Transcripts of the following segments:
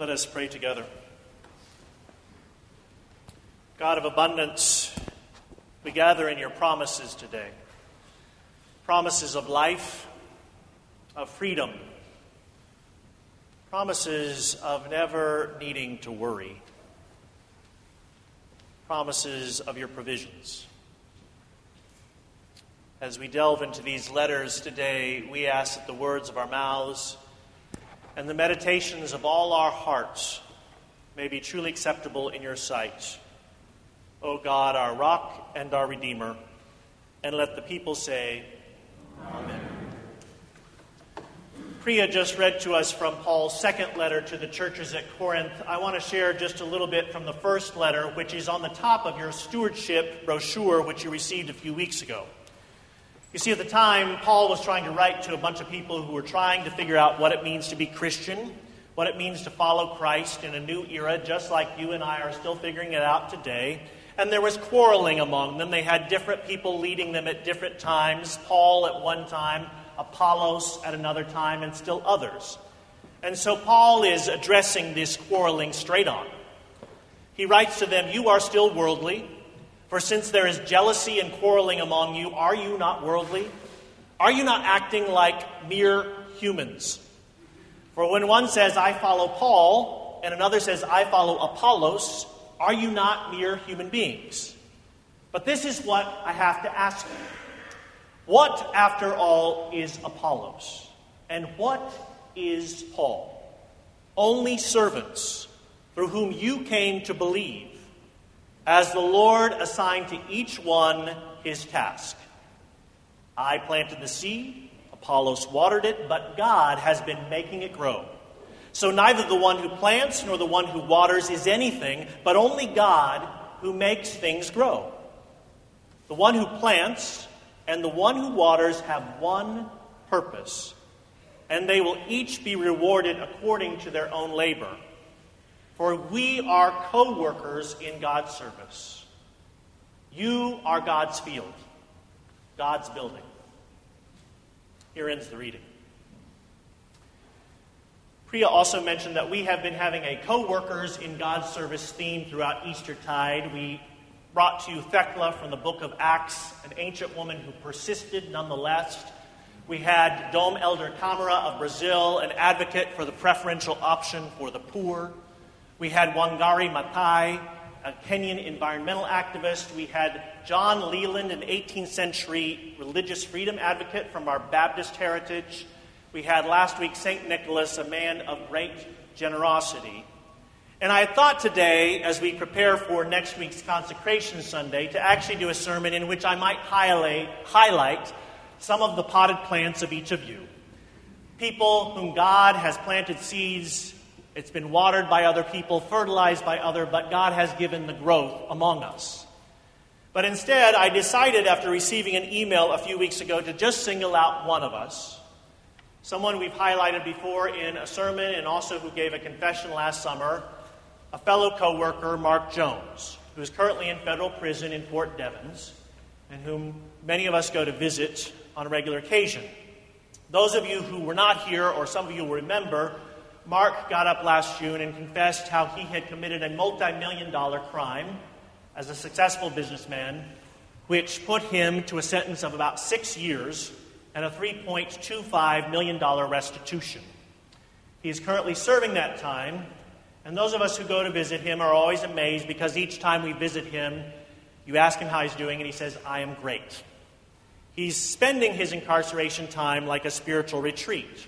Let us pray together. God of abundance, we gather in your promises today promises of life, of freedom, promises of never needing to worry, promises of your provisions. As we delve into these letters today, we ask that the words of our mouths and the meditations of all our hearts may be truly acceptable in your sight. O God, our rock and our redeemer, and let the people say, Amen. Priya just read to us from Paul's second letter to the churches at Corinth. I want to share just a little bit from the first letter, which is on the top of your stewardship brochure, which you received a few weeks ago. You see, at the time, Paul was trying to write to a bunch of people who were trying to figure out what it means to be Christian, what it means to follow Christ in a new era, just like you and I are still figuring it out today. And there was quarreling among them. They had different people leading them at different times. Paul at one time, Apollos at another time, and still others. And so Paul is addressing this quarreling straight on. He writes to them, You are still worldly. For since there is jealousy and quarreling among you, are you not worldly? Are you not acting like mere humans? For when one says, I follow Paul, and another says, I follow Apollos, are you not mere human beings? But this is what I have to ask you. What, after all, is Apollos? And what is Paul? Only servants through whom you came to believe as the Lord assigned to each one his task. I planted the seed, Apollos watered it, but God has been making it grow. So neither the one who plants nor the one who waters is anything, but only God who makes things grow. The one who plants and the one who waters have one purpose, and they will each be rewarded according to their own labor. For we are co workers in God's service. You are God's field, God's building. Here ends the reading. Priya also mentioned that we have been having a co workers in God's service theme throughout Eastertide. We brought to you Thecla from the book of Acts, an ancient woman who persisted nonetheless. We had Dom Hélder Câmara of Brazil, an advocate for the preferential option for the poor. We had Wangari Maathai, a Kenyan environmental activist. We had John Leland, an 18th century religious freedom advocate from our Baptist heritage. We had last week St. Nicholas, a man of great generosity. And I thought today, as we prepare for next week's Consecration Sunday, to actually do a sermon in which I might highlight, highlight some of the potted plants of each of you. People whom God has planted seeds it's been watered by other people, fertilized by other, but God has given the growth among us. But instead, I decided after receiving an email a few weeks ago to just single out one of us. Someone we've highlighted before in a sermon and also who gave a confession last summer, a fellow coworker, Mark Jones, who is currently in federal prison in Fort Devens and whom many of us go to visit on a regular occasion. Those of you who were not here, or some of you will remember, Mark got up last June and confessed how he had committed a multi million dollar crime as a successful businessman, which put him to a sentence of about six years and a $3.25 million restitution. He is currently serving that time, and those of us who go to visit him are always amazed because each time we visit him, you ask him how he's doing, and he says, I am great. He's spending his incarceration time like a spiritual retreat.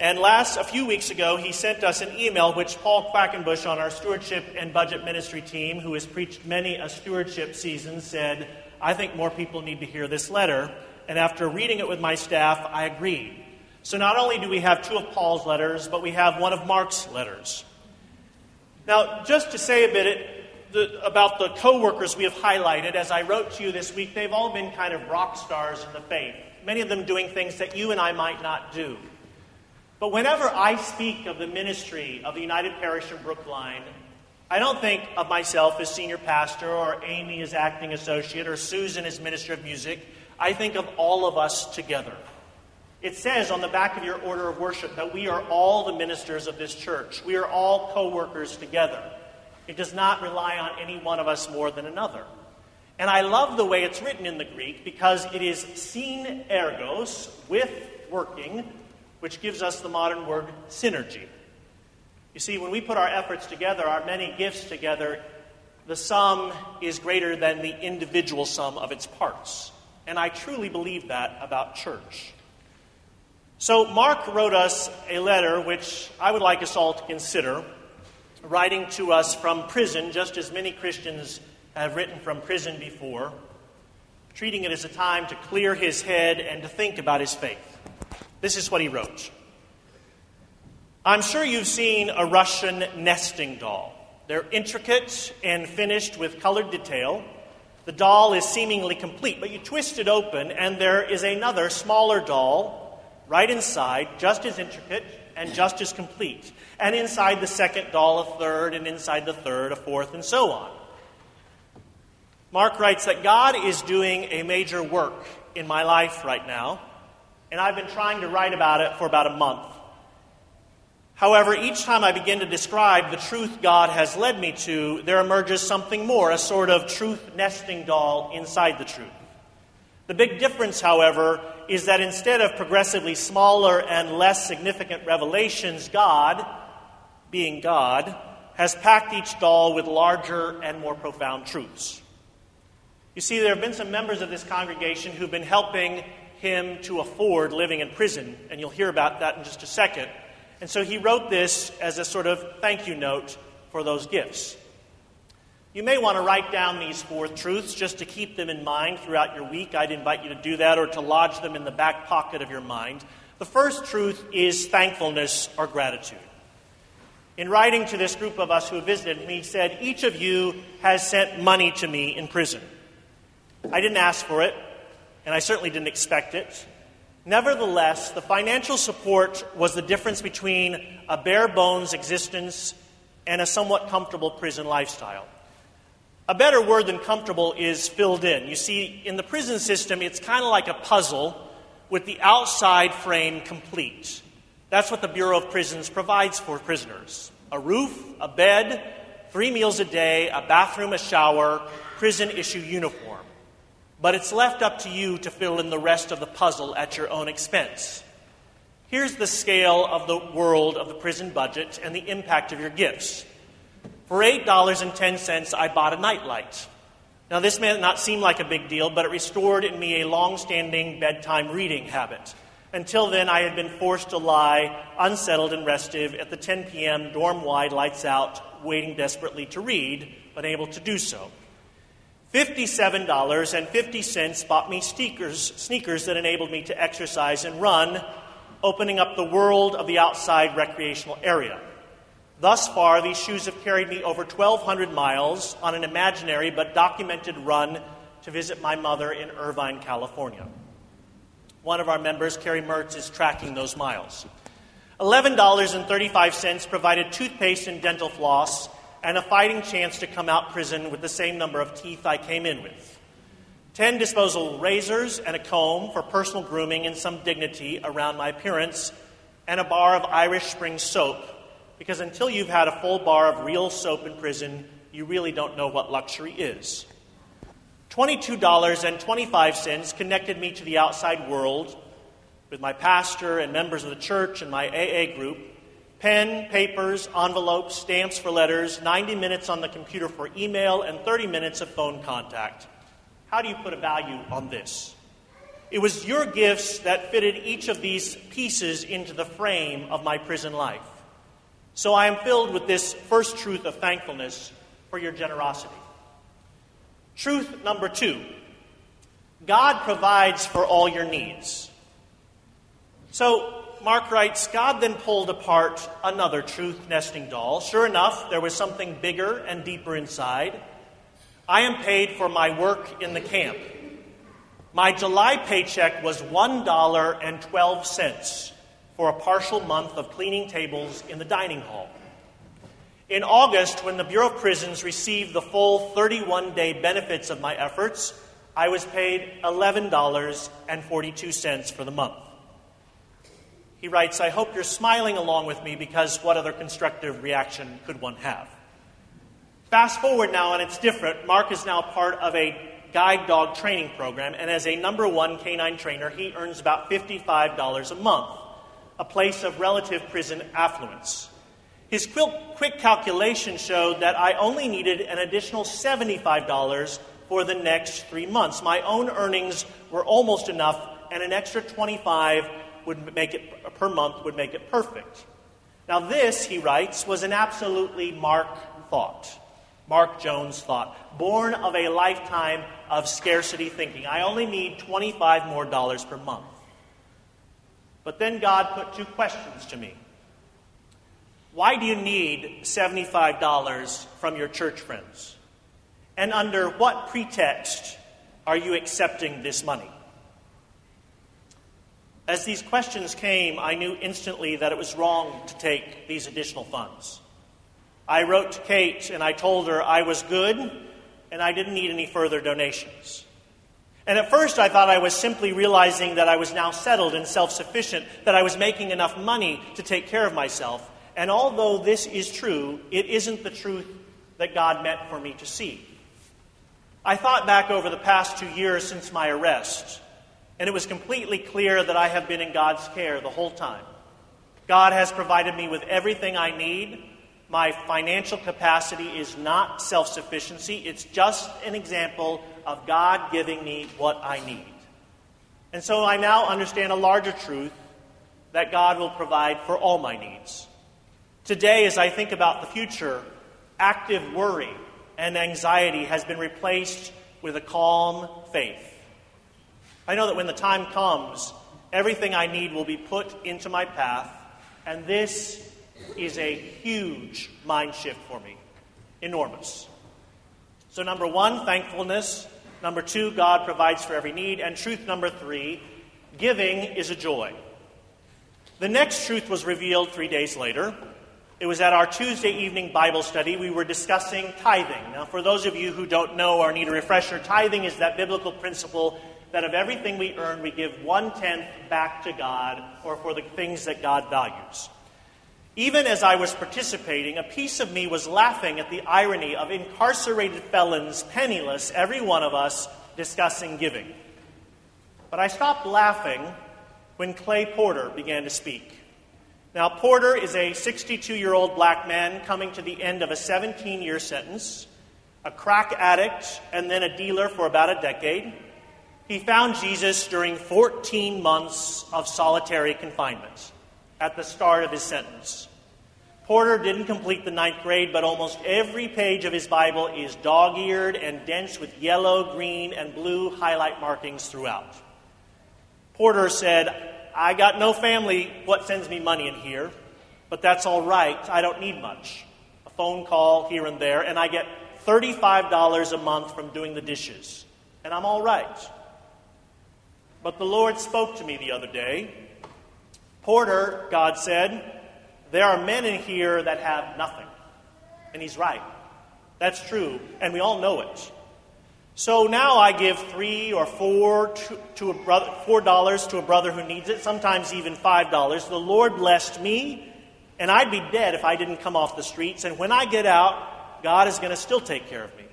And last, a few weeks ago, he sent us an email which Paul Quackenbush on our stewardship and budget ministry team, who has preached many a stewardship season, said, I think more people need to hear this letter. And after reading it with my staff, I agreed. So not only do we have two of Paul's letters, but we have one of Mark's letters. Now, just to say a bit about the co workers we have highlighted, as I wrote to you this week, they've all been kind of rock stars in the faith, many of them doing things that you and I might not do. But whenever I speak of the ministry of the United Parish of Brookline, I don't think of myself as senior pastor or Amy as acting associate or Susan as minister of music. I think of all of us together. It says on the back of your order of worship that we are all the ministers of this church. We are all co workers together. It does not rely on any one of us more than another. And I love the way it's written in the Greek because it is syn ergos, with working, which gives us the modern word synergy. You see, when we put our efforts together, our many gifts together, the sum is greater than the individual sum of its parts. And I truly believe that about church. So, Mark wrote us a letter which I would like us all to consider writing to us from prison, just as many Christians have written from prison before, treating it as a time to clear his head and to think about his faith. This is what he wrote I'm sure you've seen a Russian nesting doll. They're intricate and finished with colored detail. The doll is seemingly complete, but you twist it open, and there is another smaller doll right inside, just as intricate and just as complete and inside the second doll, a third, and inside the third, a fourth, and so on. Mark writes that God is doing a major work in my life right now, and I've been trying to write about it for about a month. However, each time I begin to describe the truth God has led me to, there emerges something more, a sort of truth nesting doll inside the truth. The big difference, however, is that instead of progressively smaller and less significant revelations, God, being God, has packed each doll with larger and more profound truths. You see, there have been some members of this congregation who've been helping him to afford living in prison, and you'll hear about that in just a second. And so he wrote this as a sort of thank you note for those gifts. You may want to write down these four truths just to keep them in mind throughout your week. I'd invite you to do that or to lodge them in the back pocket of your mind. The first truth is thankfulness or gratitude. In writing to this group of us who visited me, he said, Each of you has sent money to me in prison. I didn't ask for it, and I certainly didn't expect it. Nevertheless, the financial support was the difference between a bare bones existence and a somewhat comfortable prison lifestyle. A better word than comfortable is filled in. You see, in the prison system, it's kind of like a puzzle with the outside frame complete. That's what the Bureau of Prisons provides for prisoners a roof, a bed, three meals a day, a bathroom, a shower, prison issue uniform. But it's left up to you to fill in the rest of the puzzle at your own expense. Here's the scale of the world of the prison budget and the impact of your gifts. For $8.10, I bought a nightlight. Now, this may not seem like a big deal, but it restored in me a long standing bedtime reading habit. Until then, I had been forced to lie unsettled and restive at the 10 p.m. dorm wide lights out, waiting desperately to read, but able to do so. $57.50 bought me sneakers, sneakers that enabled me to exercise and run, opening up the world of the outside recreational area. Thus far, these shoes have carried me over 1,200 miles on an imaginary but documented run to visit my mother in Irvine, California. One of our members, Carrie Mertz, is tracking those miles. $11.35 provided toothpaste and dental floss and a fighting chance to come out prison with the same number of teeth I came in with. 10 disposable razors and a comb for personal grooming and some dignity around my appearance, and a bar of Irish Spring soap, because until you've had a full bar of real soap in prison, you really don't know what luxury is. $22.25 connected me to the outside world with my pastor and members of the church and my AA group. Pen, papers, envelopes, stamps for letters, 90 minutes on the computer for email, and 30 minutes of phone contact. How do you put a value on this? It was your gifts that fitted each of these pieces into the frame of my prison life. So I am filled with this first truth of thankfulness for your generosity. Truth number two God provides for all your needs. So, Mark writes God then pulled apart another truth nesting doll. Sure enough, there was something bigger and deeper inside. I am paid for my work in the camp. My July paycheck was $1.12 for a partial month of cleaning tables in the dining hall. In August, when the Bureau of Prisons received the full 31 day benefits of my efforts, I was paid $11.42 for the month. He writes, I hope you're smiling along with me because what other constructive reaction could one have? Fast forward now, and it's different. Mark is now part of a guide dog training program, and as a number one canine trainer, he earns about $55 a month, a place of relative prison affluence. His quick calculation showed that I only needed an additional $75 for the next three months. My own earnings were almost enough, and an extra 25 would make it per month would make it perfect. Now, this, he writes, was an absolutely Mark thought. Mark Jones thought, born of a lifetime of scarcity thinking. I only need 25 more dollars per month. But then God put two questions to me. Why do you need $75 from your church friends? And under what pretext are you accepting this money? As these questions came, I knew instantly that it was wrong to take these additional funds. I wrote to Kate and I told her I was good and I didn't need any further donations. And at first I thought I was simply realizing that I was now settled and self sufficient, that I was making enough money to take care of myself. And although this is true, it isn't the truth that God meant for me to see. I thought back over the past two years since my arrest and it was completely clear that I have been in God's care the whole time. God has provided me with everything I need. My financial capacity is not self sufficiency, it's just an example of God giving me what I need. And so I now understand a larger truth that God will provide for all my needs. Today, as I think about the future, active worry and anxiety has been replaced with a calm faith. I know that when the time comes, everything I need will be put into my path, and this is a huge mind shift for me. Enormous. So, number one, thankfulness. Number two, God provides for every need. And truth number three, giving is a joy. The next truth was revealed three days later. It was at our Tuesday evening Bible study. We were discussing tithing. Now, for those of you who don't know or need a refresher, tithing is that biblical principle that of everything we earn, we give one tenth back to God or for the things that God values. Even as I was participating, a piece of me was laughing at the irony of incarcerated felons, penniless, every one of us, discussing giving. But I stopped laughing when Clay Porter began to speak. Now, Porter is a 62 year old black man coming to the end of a 17 year sentence, a crack addict, and then a dealer for about a decade. He found Jesus during 14 months of solitary confinement at the start of his sentence. Porter didn't complete the ninth grade, but almost every page of his Bible is dog eared and dense with yellow, green, and blue highlight markings throughout. Porter said, I got no family what sends me money in here, but that's all right. I don't need much. A phone call here and there, and I get $35 a month from doing the dishes, and I'm all right. But the Lord spoke to me the other day. Porter, God said, there are men in here that have nothing. And he's right. That's true, and we all know it. So now I give three or four to, to a brother, four dollars to a brother who needs it, sometimes even five dollars. The Lord blessed me, and I'd be dead if I didn't come off the streets. And when I get out, God is going to still take care of me.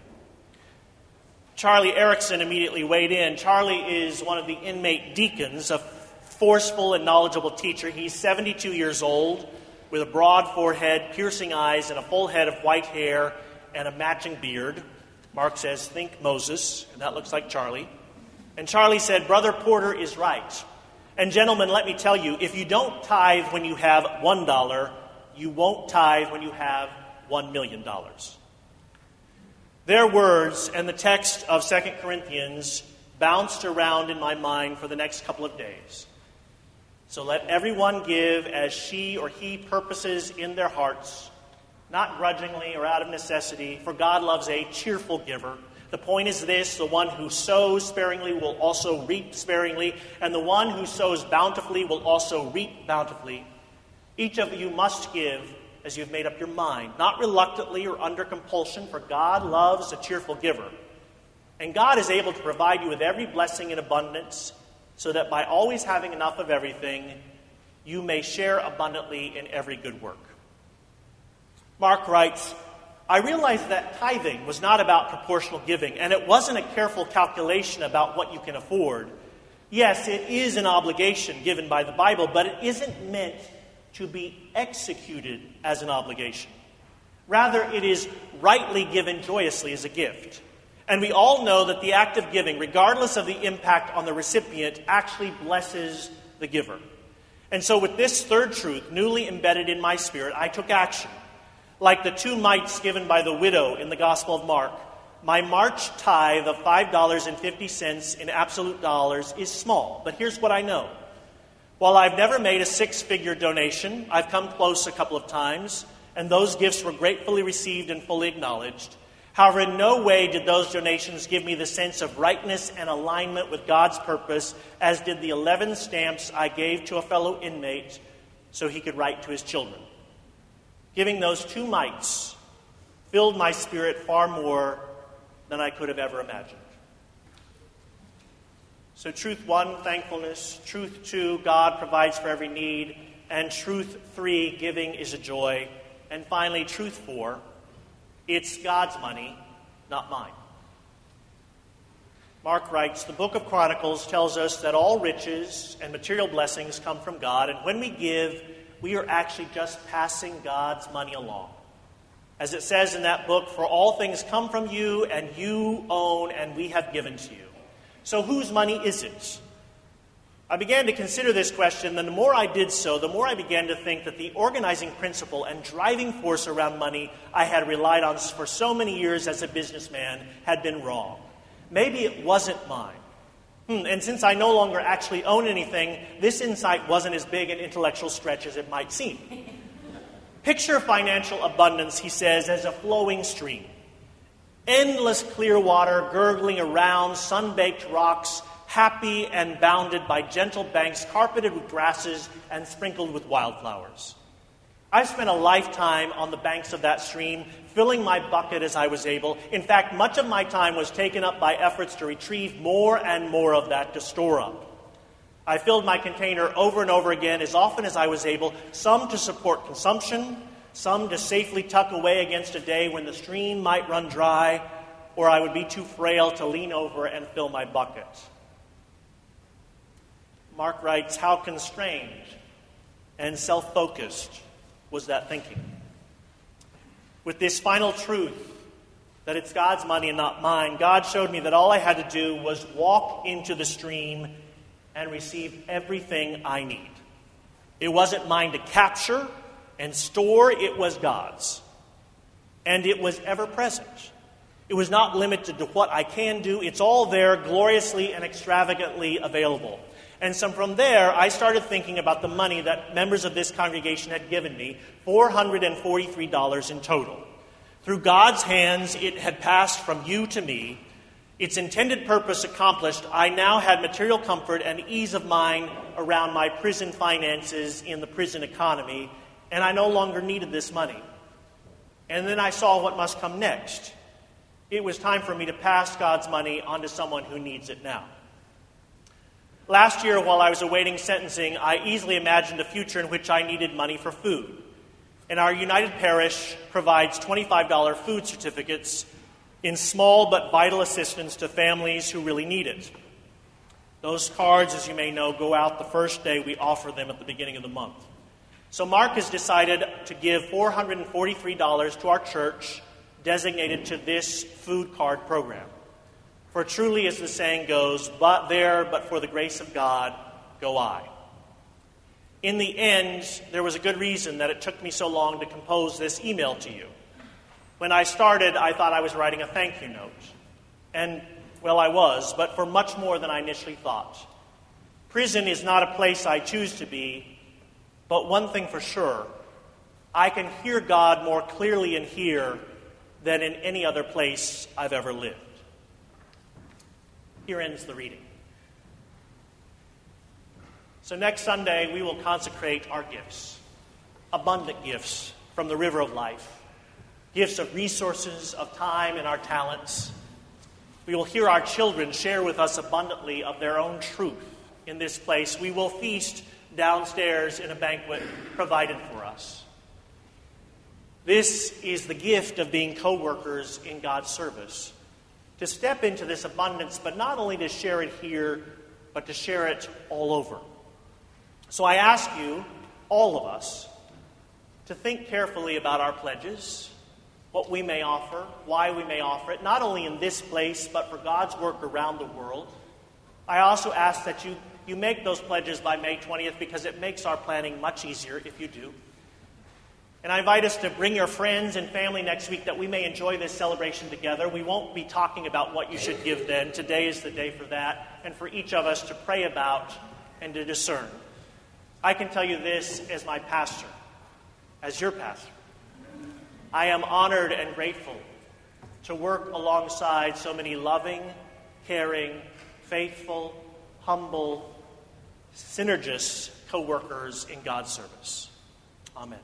Charlie Erickson immediately weighed in. Charlie is one of the inmate deacons, a forceful and knowledgeable teacher. He's 72 years old with a broad forehead, piercing eyes, and a full head of white hair and a matching beard. Mark says, Think Moses, and that looks like Charlie. And Charlie said, Brother Porter is right. And gentlemen, let me tell you, if you don't tithe when you have $1, you won't tithe when you have $1 million. Their words and the text of 2 Corinthians bounced around in my mind for the next couple of days. So let everyone give as she or he purposes in their hearts, not grudgingly or out of necessity, for God loves a cheerful giver. The point is this the one who sows sparingly will also reap sparingly, and the one who sows bountifully will also reap bountifully. Each of you must give as you've made up your mind, not reluctantly or under compulsion, for God loves a cheerful giver. And God is able to provide you with every blessing in abundance, so that by always having enough of everything, you may share abundantly in every good work. Mark writes, I realized that tithing was not about proportional giving, and it wasn't a careful calculation about what you can afford. Yes, it is an obligation given by the Bible, but it isn't meant to be executed as an obligation. Rather, it is rightly given joyously as a gift. And we all know that the act of giving, regardless of the impact on the recipient, actually blesses the giver. And so, with this third truth newly embedded in my spirit, I took action. Like the two mites given by the widow in the Gospel of Mark, my March tithe of $5.50 in absolute dollars is small. But here's what I know. While I've never made a six figure donation, I've come close a couple of times, and those gifts were gratefully received and fully acknowledged. However, in no way did those donations give me the sense of rightness and alignment with God's purpose, as did the 11 stamps I gave to a fellow inmate so he could write to his children. Giving those two mites filled my spirit far more than I could have ever imagined. So, truth one, thankfulness. Truth two, God provides for every need. And truth three, giving is a joy. And finally, truth four, it's God's money, not mine. Mark writes The book of Chronicles tells us that all riches and material blessings come from God, and when we give, we are actually just passing God's money along. As it says in that book, for all things come from you, and you own, and we have given to you. So, whose money is it? I began to consider this question, and the more I did so, the more I began to think that the organizing principle and driving force around money I had relied on for so many years as a businessman had been wrong. Maybe it wasn't mine. Hmm, and since I no longer actually own anything, this insight wasn't as big an intellectual stretch as it might seem. Picture financial abundance, he says, as a flowing stream. Endless clear water gurgling around sun baked rocks happy and bounded by gentle banks carpeted with grasses and sprinkled with wildflowers. I spent a lifetime on the banks of that stream, filling my bucket as I was able. In fact, much of my time was taken up by efforts to retrieve more and more of that to store up. I filled my container over and over again as often as I was able, some to support consumption, some to safely tuck away against a day when the stream might run dry, or I would be too frail to lean over and fill my bucket. Mark writes, How constrained and self focused was that thinking? With this final truth that it's God's money and not mine, God showed me that all I had to do was walk into the stream and receive everything I need. It wasn't mine to capture and store, it was God's. And it was ever present. It was not limited to what I can do, it's all there, gloriously and extravagantly available. And so from there, I started thinking about the money that members of this congregation had given me $443 in total. Through God's hands, it had passed from you to me. Its intended purpose accomplished, I now had material comfort and ease of mind around my prison finances in the prison economy, and I no longer needed this money. And then I saw what must come next. It was time for me to pass God's money on to someone who needs it now. Last year, while I was awaiting sentencing, I easily imagined a future in which I needed money for food. And our United Parish provides $25 food certificates in small but vital assistance to families who really need it. Those cards, as you may know, go out the first day we offer them at the beginning of the month. So Mark has decided to give $443 to our church designated to this food card program. For truly, as the saying goes, but there, but for the grace of God, go I. In the end, there was a good reason that it took me so long to compose this email to you. When I started, I thought I was writing a thank you note. And, well, I was, but for much more than I initially thought. Prison is not a place I choose to be, but one thing for sure I can hear God more clearly in here than in any other place I've ever lived. Here ends the reading. So, next Sunday, we will consecrate our gifts abundant gifts from the river of life, gifts of resources, of time, and our talents. We will hear our children share with us abundantly of their own truth in this place. We will feast downstairs in a banquet provided for us. This is the gift of being co workers in God's service. To step into this abundance, but not only to share it here, but to share it all over. So I ask you, all of us, to think carefully about our pledges, what we may offer, why we may offer it, not only in this place, but for God's work around the world. I also ask that you, you make those pledges by May 20th because it makes our planning much easier if you do. And I invite us to bring your friends and family next week that we may enjoy this celebration together. We won't be talking about what you should give then. Today is the day for that, and for each of us to pray about and to discern. I can tell you this as my pastor, as your pastor. I am honored and grateful to work alongside so many loving, caring, faithful, humble, synergist co workers in God's service. Amen.